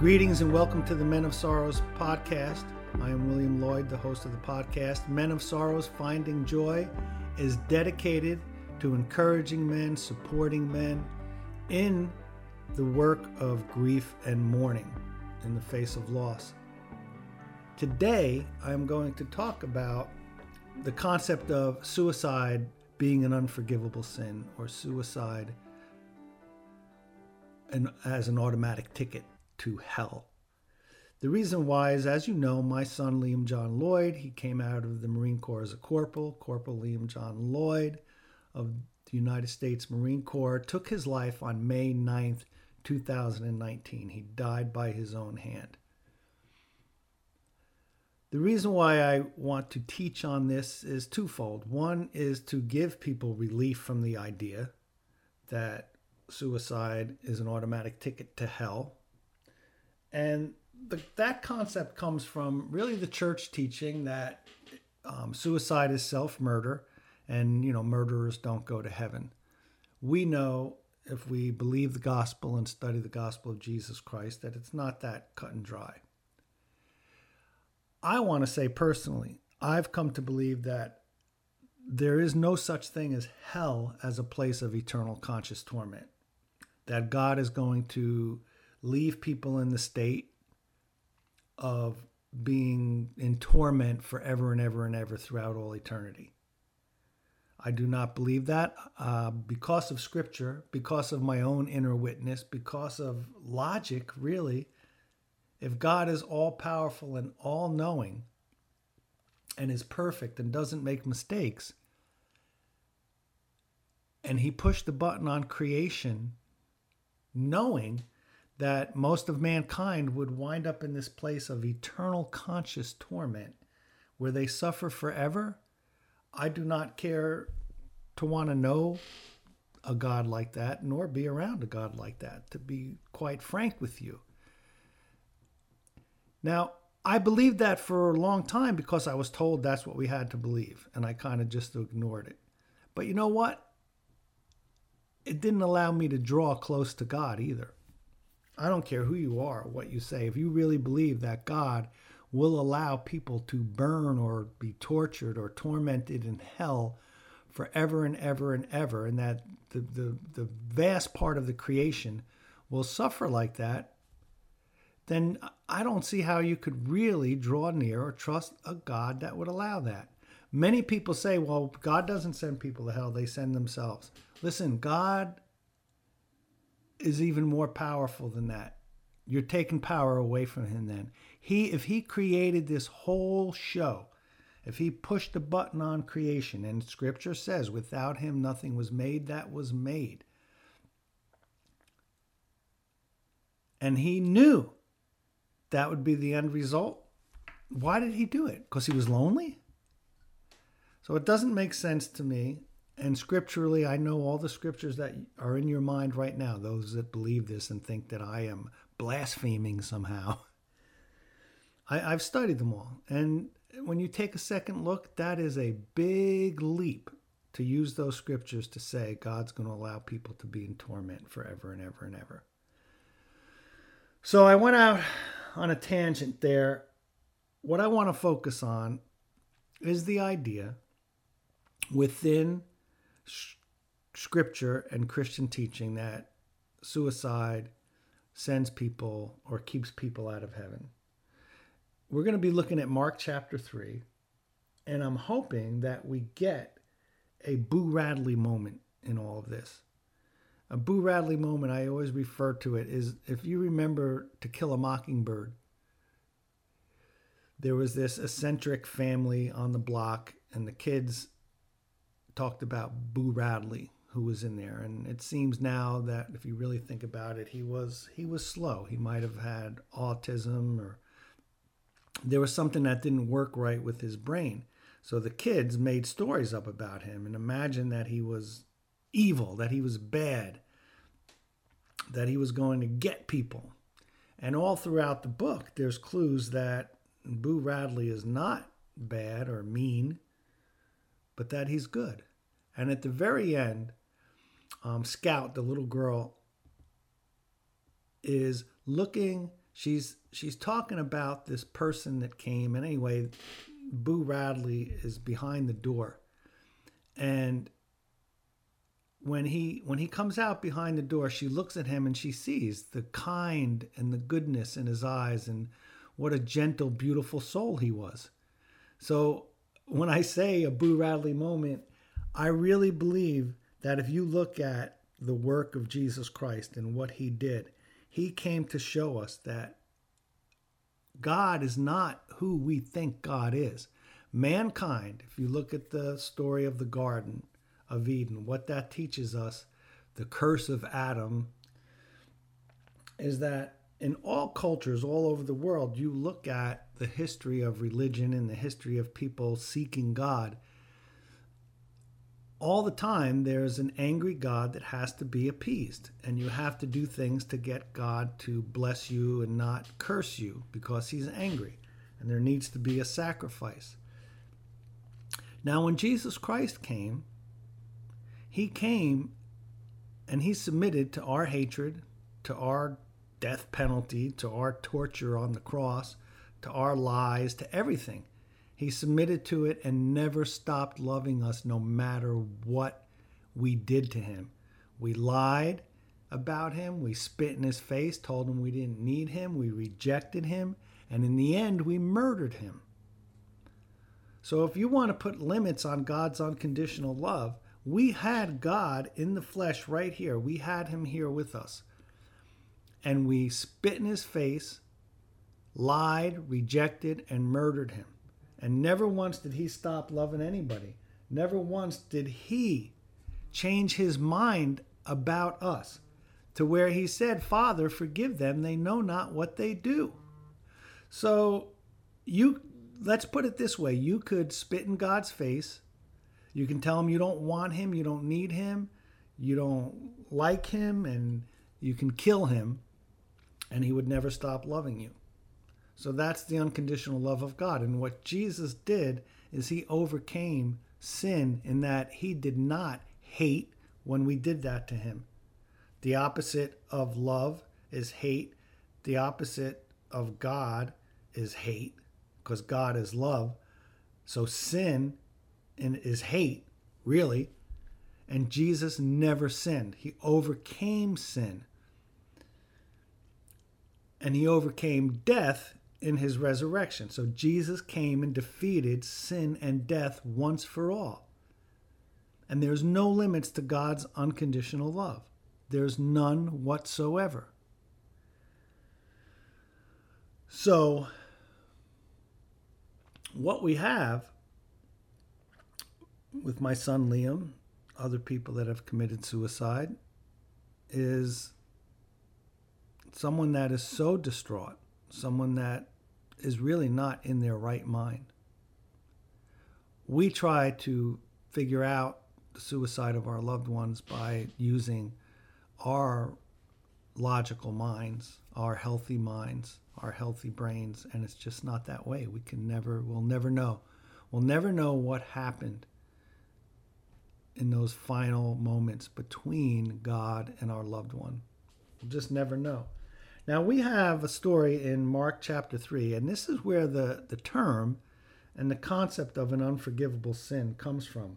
Greetings and welcome to the Men of Sorrows podcast. I am William Lloyd, the host of the podcast. Men of Sorrows Finding Joy is dedicated to encouraging men, supporting men in the work of grief and mourning in the face of loss. Today, I'm going to talk about the concept of suicide being an unforgivable sin or suicide as an automatic ticket to hell. The reason why is, as you know, my son Liam John Lloyd, he came out of the Marine Corps as a corporal, Corporal Liam John Lloyd of the United States Marine Corps, took his life on May 9th, 2019. He died by his own hand. The reason why I want to teach on this is twofold. One is to give people relief from the idea that suicide is an automatic ticket to hell and the, that concept comes from really the church teaching that um, suicide is self murder and, you know, murderers don't go to heaven. We know if we believe the gospel and study the gospel of Jesus Christ that it's not that cut and dry. I want to say personally, I've come to believe that there is no such thing as hell as a place of eternal conscious torment. That God is going to leave people in the state of being in torment forever and ever and ever throughout all eternity. I do not believe that uh, because of scripture, because of my own inner witness, because of logic, really. If God is all powerful and all knowing and is perfect and doesn't make mistakes, and he pushed the button on creation knowing that most of mankind would wind up in this place of eternal conscious torment where they suffer forever. I do not care to want to know a God like that, nor be around a God like that, to be quite frank with you. Now, I believed that for a long time because I was told that's what we had to believe, and I kind of just ignored it. But you know what? It didn't allow me to draw close to God either. I don't care who you are, what you say. If you really believe that God will allow people to burn or be tortured or tormented in hell forever and ever and ever, and that the, the, the vast part of the creation will suffer like that, then I don't see how you could really draw near or trust a God that would allow that. Many people say, well, God doesn't send people to hell, they send themselves. Listen, God is even more powerful than that. You're taking power away from him then. He if he created this whole show, if he pushed the button on creation and scripture says without him nothing was made that was made. And he knew that would be the end result. Why did he do it? Because he was lonely? So it doesn't make sense to me and scripturally, I know all the scriptures that are in your mind right now, those that believe this and think that I am blaspheming somehow. I, I've studied them all. And when you take a second look, that is a big leap to use those scriptures to say God's going to allow people to be in torment forever and ever and ever. So I went out on a tangent there. What I want to focus on is the idea within scripture and Christian teaching that suicide sends people or keeps people out of heaven. We're going to be looking at Mark chapter 3, and I'm hoping that we get a Boo Radley moment in all of this. A Boo Radley moment, I always refer to it, is if you remember To Kill a Mockingbird, there was this eccentric family on the block, and the kids talked about Boo Radley, who was in there, and it seems now that if you really think about it, he was he was slow. He might have had autism, or there was something that didn't work right with his brain. So the kids made stories up about him and imagined that he was evil, that he was bad, that he was going to get people. And all throughout the book, there's clues that Boo Radley is not bad or mean but that he's good. And at the very end, um, Scout, the little girl, is looking she's she's talking about this person that came. And anyway boo radley is behind the door. And when he when he comes out behind the door she looks at him and she sees the kind and the goodness in his eyes and what a gentle beautiful soul he was. So when i say a boo radley moment i really believe that if you look at the work of jesus christ and what he did he came to show us that god is not who we think god is mankind if you look at the story of the garden of Eden. What that teaches us, the curse of Adam, is that in all cultures all over the world, you look at the history of religion and the history of people seeking God. All the time, there's an angry God that has to be appeased, and you have to do things to get God to bless you and not curse you because he's angry, and there needs to be a sacrifice. Now, when Jesus Christ came, he came and he submitted to our hatred, to our death penalty, to our torture on the cross, to our lies, to everything. He submitted to it and never stopped loving us no matter what we did to him. We lied about him, we spit in his face, told him we didn't need him, we rejected him, and in the end, we murdered him. So if you want to put limits on God's unconditional love, we had God in the flesh right here. We had him here with us. And we spit in his face, lied, rejected, and murdered him. And never once did he stop loving anybody. Never once did he change his mind about us to where he said, Father, forgive them. They know not what they do. So you let's put it this way you could spit in God's face you can tell him you don't want him, you don't need him, you don't like him, and you can kill him, and he would never stop loving you. So that's the unconditional love of God. And what Jesus did is he overcame sin in that he did not hate when we did that to him. The opposite of love is hate. The opposite of God is hate because God is love. So sin is hate, really. And Jesus never sinned. He overcame sin. And he overcame death in his resurrection. So Jesus came and defeated sin and death once for all. And there's no limits to God's unconditional love. There's none whatsoever. So, what we have with my son Liam, other people that have committed suicide, is someone that is so distraught, someone that is really not in their right mind. We try to figure out the suicide of our loved ones by using our logical minds, our healthy minds, our healthy brains, and it's just not that way. We can never, we'll never know. We'll never know what happened in those final moments between God and our loved one. We'll just never know. Now, we have a story in Mark chapter 3, and this is where the, the term and the concept of an unforgivable sin comes from.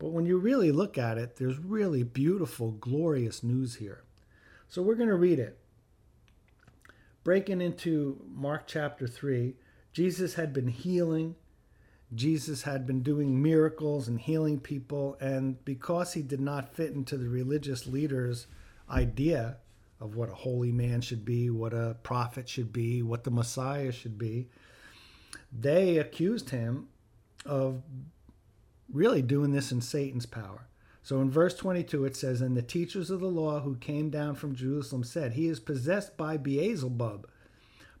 But when you really look at it, there's really beautiful, glorious news here. So we're going to read it. Breaking into Mark chapter 3, Jesus had been healing Jesus had been doing miracles and healing people, and because he did not fit into the religious leaders' idea of what a holy man should be, what a prophet should be, what the Messiah should be, they accused him of really doing this in Satan's power. So in verse 22, it says, And the teachers of the law who came down from Jerusalem said, He is possessed by Beelzebub.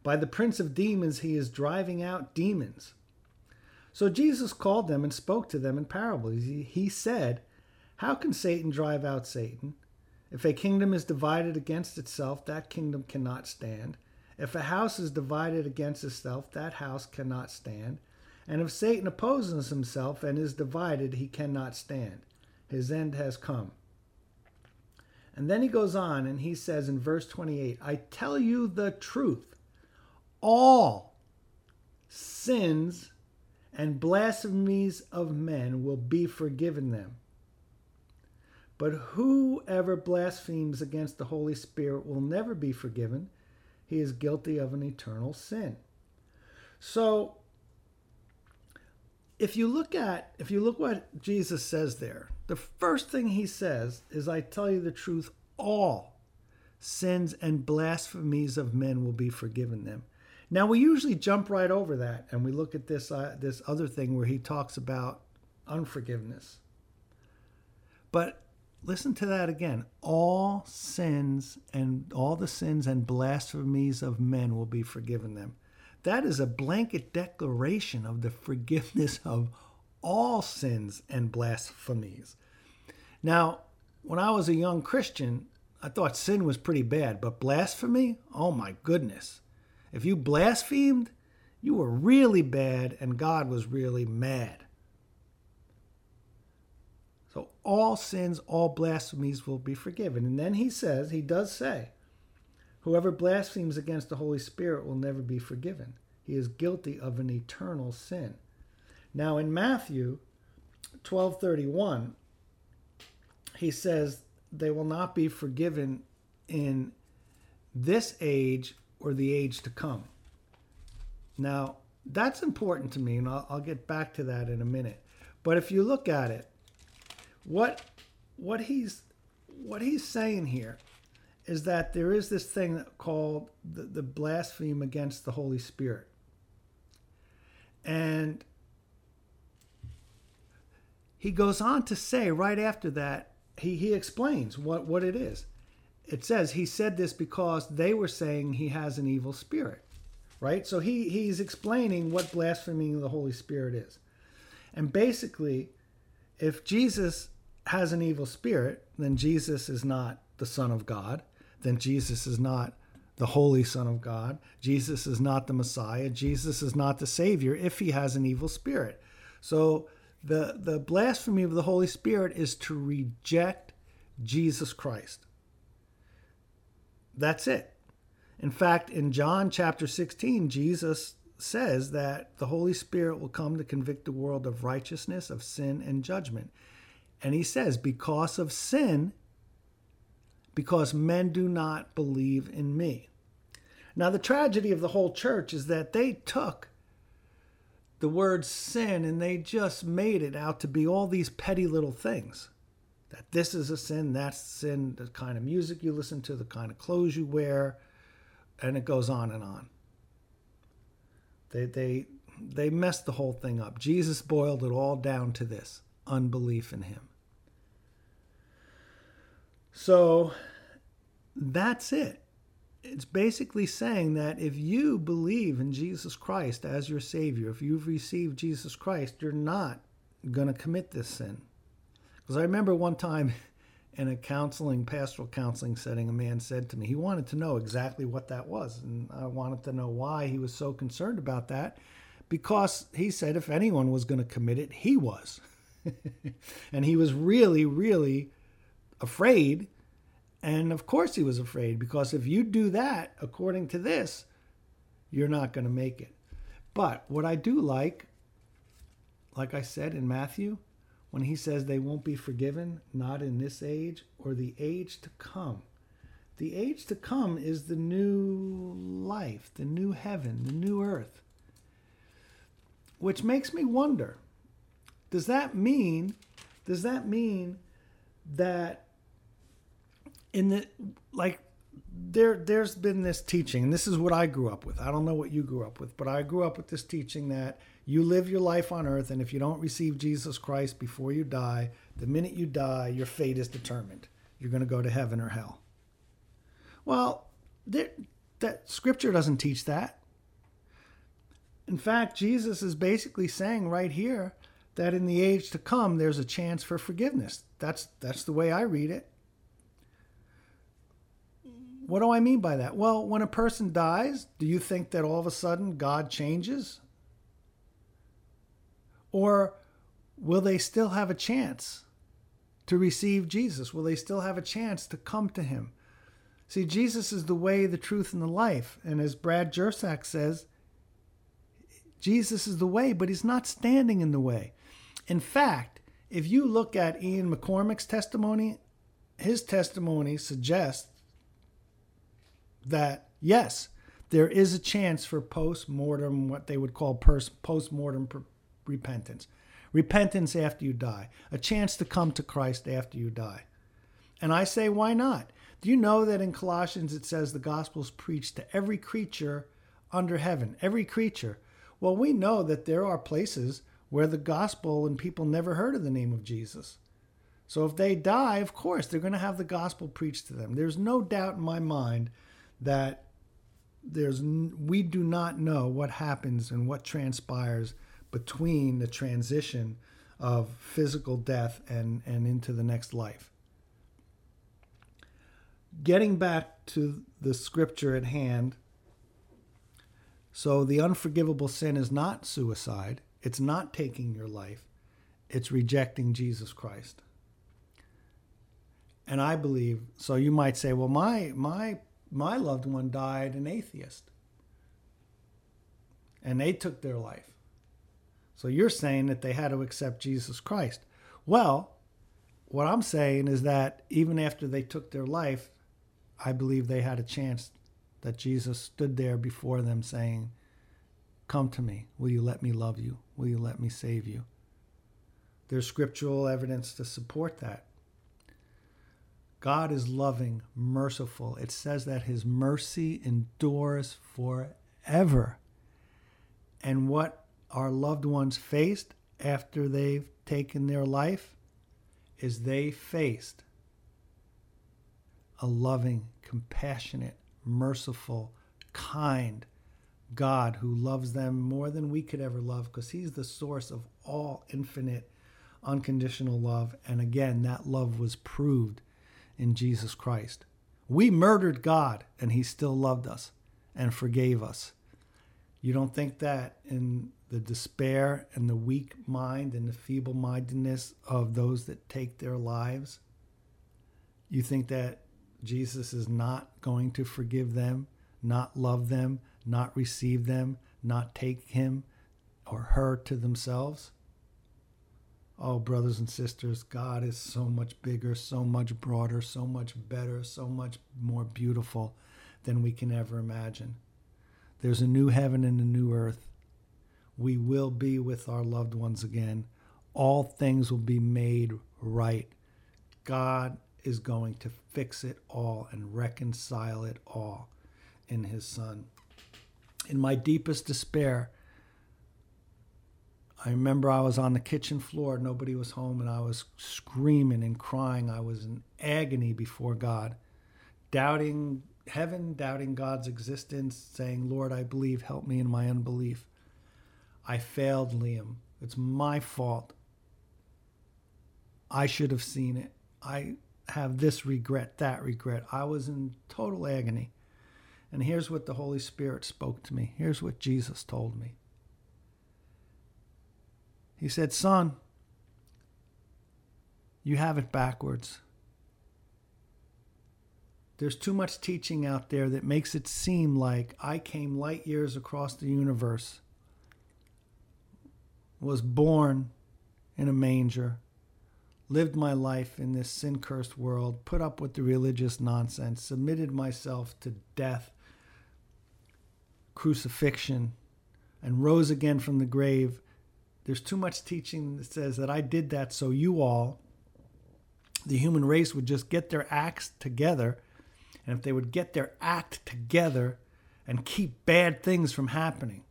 By the prince of demons, he is driving out demons. So Jesus called them and spoke to them in parables. He said, How can Satan drive out Satan? If a kingdom is divided against itself, that kingdom cannot stand. If a house is divided against itself, that house cannot stand. And if Satan opposes himself and is divided, he cannot stand. His end has come. And then he goes on and he says in verse 28 I tell you the truth. all sins and blasphemies of men will be forgiven them. But whoever blasphemes against the Holy Spirit will never be forgiven. He is guilty of an eternal sin. So if you look at if you look what Jesus says there, the first thing he says is I tell you the truth, all sins and blasphemies of men will be forgiven them. Now we usually jump right over that and we look at this uh, this other thing where he talks about unforgiveness. But listen to that again. All sins and all the sins and blasphemies of men will be forgiven them. That is a blanket declaration of the forgiveness of all sins and blasphemies. Now, when I was a young Christian, I thought sin was pretty bad, but blasphemy? Oh my goodness. If you blasphemed, you were really bad and God was really mad. So all sins, all blasphemies will be forgiven. And then he says, he does say, whoever blasphemes against the Holy Spirit will never be forgiven. He is guilty of an eternal sin. Now in Matthew 12:31, he says they will not be forgiven in this age or the age to come. Now, that's important to me, and I'll, I'll, get back to that in a minute. But if you look at it, what what he's what he's saying here is that there is this thing called the, the blaspheme against the Holy Spirit. And he goes on to say right after that, he, he explains what, what it is. It says he said this because they were saying he has an evil spirit, right? So he, he's explaining what blaspheming the Holy Spirit is. And basically, if Jesus has an evil spirit, then Jesus is not the Son of God. Then Jesus is not the Holy Son of God. Jesus is not the Messiah. Jesus is not the Savior if he has an evil spirit. So the, the blasphemy of the Holy Spirit is to reject Jesus Christ. That's it. In fact, in John chapter 16, Jesus says that the Holy Spirit will come to convict the world of righteousness, of sin, and judgment. And he says, because of sin, because men do not believe in me. Now, the tragedy of the whole church is that they took the word sin and they just made it out to be all these petty little things. That this is a sin, that's sin, the kind of music you listen to, the kind of clothes you wear, and it goes on and on. They, they, they messed the whole thing up. Jesus boiled it all down to this unbelief in him. So that's it. It's basically saying that if you believe in Jesus Christ as your Savior, if you've received Jesus Christ, you're not going to commit this sin. Because I remember one time in a counseling, pastoral counseling setting, a man said to me, he wanted to know exactly what that was. And I wanted to know why he was so concerned about that. Because he said if anyone was going to commit it, he was. and he was really, really afraid and of course, he was afraid because if you do that, according to this, you're not going to make it. But what I do like, like I said in Matthew, when he says they won't be forgiven, not in this age or the age to come. The age to come is the new life, the new heaven, the new earth. Which makes me wonder, does that mean does that mean that in the like there there's been this teaching and this is what I grew up with. I don't know what you grew up with, but I grew up with this teaching that you live your life on earth and if you don't receive Jesus Christ before you die, the minute you die, your fate is determined. You're going to go to heaven or hell. Well, there, that scripture doesn't teach that. In fact, Jesus is basically saying right here that in the age to come there's a chance for forgiveness. That's that's the way I read it. What do I mean by that? Well, when a person dies, do you think that all of a sudden God changes? Or will they still have a chance to receive Jesus? Will they still have a chance to come to Him? See, Jesus is the way, the truth, and the life. And as Brad Jersak says, Jesus is the way, but he's not standing in the way. In fact, if you look at Ian McCormick's testimony, his testimony suggests that yes, there is a chance for post mortem, what they would call post mortem repentance. Repentance after you die, a chance to come to Christ after you die. And I say, why not? Do you know that in Colossians it says the gospel is preached to every creature under heaven? Every creature. Well, we know that there are places where the gospel and people never heard of the name of Jesus. So if they die, of course, they're going to have the gospel preached to them. There's no doubt in my mind that there's we do not know what happens and what transpires between the transition of physical death and, and into the next life. Getting back to the scripture at hand, so the unforgivable sin is not suicide, it's not taking your life, it's rejecting Jesus Christ. And I believe, so you might say, well, my, my my loved one died an atheist and they took their life. So you're saying that they had to accept Jesus Christ. Well, what I'm saying is that even after they took their life, I believe they had a chance that Jesus stood there before them saying, Come to me. Will you let me love you? Will you let me save you? There's scriptural evidence to support that. God is loving, merciful. It says that his mercy endures forever. And what our loved ones faced after they've taken their life is they faced a loving, compassionate, merciful, kind God who loves them more than we could ever love because he's the source of all infinite, unconditional love. And again, that love was proved in Jesus Christ. We murdered God and he still loved us and forgave us. You don't think that in the despair and the weak mind and the feeble mindedness of those that take their lives? You think that Jesus is not going to forgive them, not love them, not receive them, not take him or her to themselves? Oh, brothers and sisters, God is so much bigger, so much broader, so much better, so much more beautiful than we can ever imagine. There's a new heaven and a new earth. We will be with our loved ones again. All things will be made right. God is going to fix it all and reconcile it all in His Son. In my deepest despair, I remember I was on the kitchen floor, nobody was home, and I was screaming and crying. I was in agony before God, doubting heaven, doubting God's existence, saying, Lord, I believe, help me in my unbelief. I failed Liam. It's my fault. I should have seen it. I have this regret, that regret. I was in total agony. And here's what the Holy Spirit spoke to me. Here's what Jesus told me. He said, Son, you have it backwards. There's too much teaching out there that makes it seem like I came light years across the universe, was born in a manger, lived my life in this sin cursed world, put up with the religious nonsense, submitted myself to death, crucifixion, and rose again from the grave there's too much teaching that says that I did that so you all, the human race, would just get their acts together. And if they would get their act together and keep bad things from happening.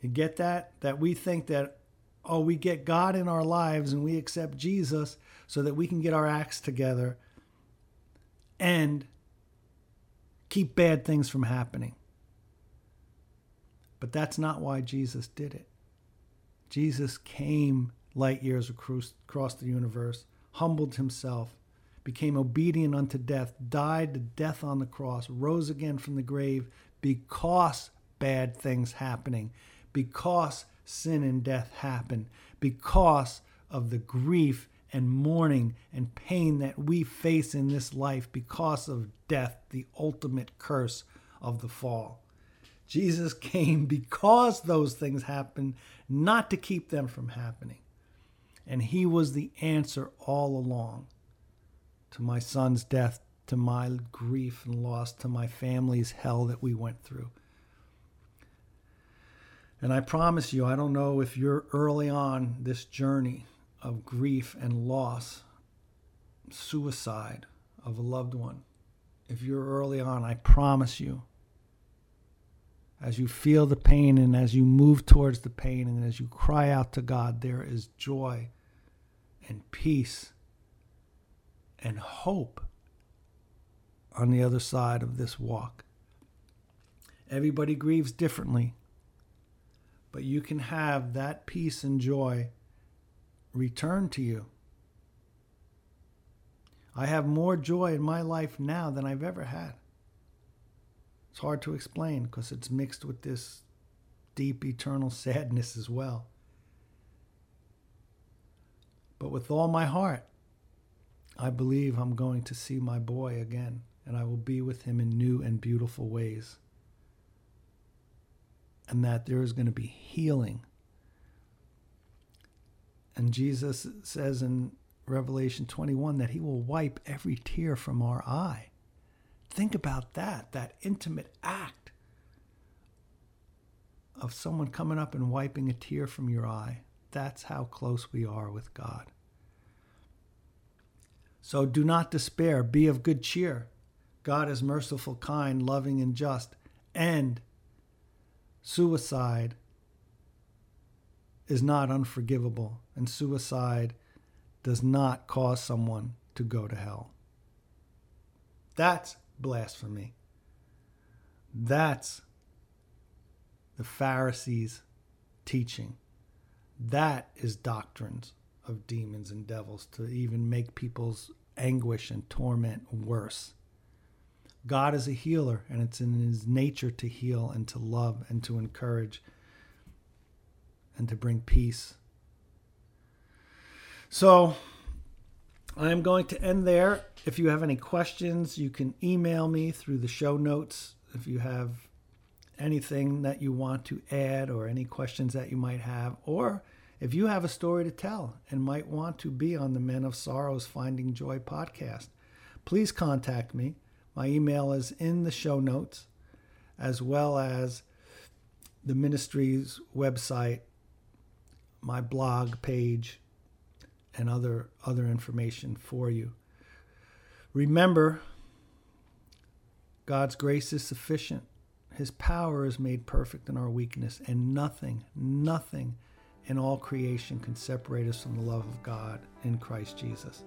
You get that? That we think that, oh, we get God in our lives and we accept Jesus so that we can get our acts together and keep bad things from happening. But that's not why Jesus did it. Jesus came light years across the universe, humbled himself, became obedient unto death, died to death on the cross, rose again from the grave because bad things happening, because sin and death happened, because of the grief and mourning and pain that we face in this life because of death, the ultimate curse of the fall. Jesus came because those things happened, not to keep them from happening. And he was the answer all along to my son's death, to my grief and loss, to my family's hell that we went through. And I promise you, I don't know if you're early on this journey of grief and loss, suicide of a loved one. If you're early on, I promise you, as you feel the pain and as you move towards the pain and as you cry out to God, there is joy and peace and hope on the other side of this walk. Everybody grieves differently, but you can have that peace and joy return to you. I have more joy in my life now than I've ever had. It's hard to explain because it's mixed with this deep eternal sadness as well. But with all my heart, I believe I'm going to see my boy again, and I will be with him in new and beautiful ways. And that there is going to be healing. And Jesus says in Revelation 21 that he will wipe every tear from our eye. Think about that, that intimate act of someone coming up and wiping a tear from your eye. That's how close we are with God. So do not despair. Be of good cheer. God is merciful, kind, loving, and just. And suicide is not unforgivable, and suicide does not cause someone to go to hell. That's blasphemy. That's the Pharisees' teaching. That is doctrines of demons and devils to even make people's anguish and torment worse. God is a healer, and it's in his nature to heal and to love and to encourage and to bring peace. So, I am going to end there. If you have any questions, you can email me through the show notes. If you have anything that you want to add or any questions that you might have, or if you have a story to tell and might want to be on the Men of Sorrows Finding Joy podcast, please contact me. My email is in the show notes, as well as the ministry's website, my blog page, and other other information for you. Remember, God's grace is sufficient. His power is made perfect in our weakness, and nothing, nothing in all creation can separate us from the love of God in Christ Jesus.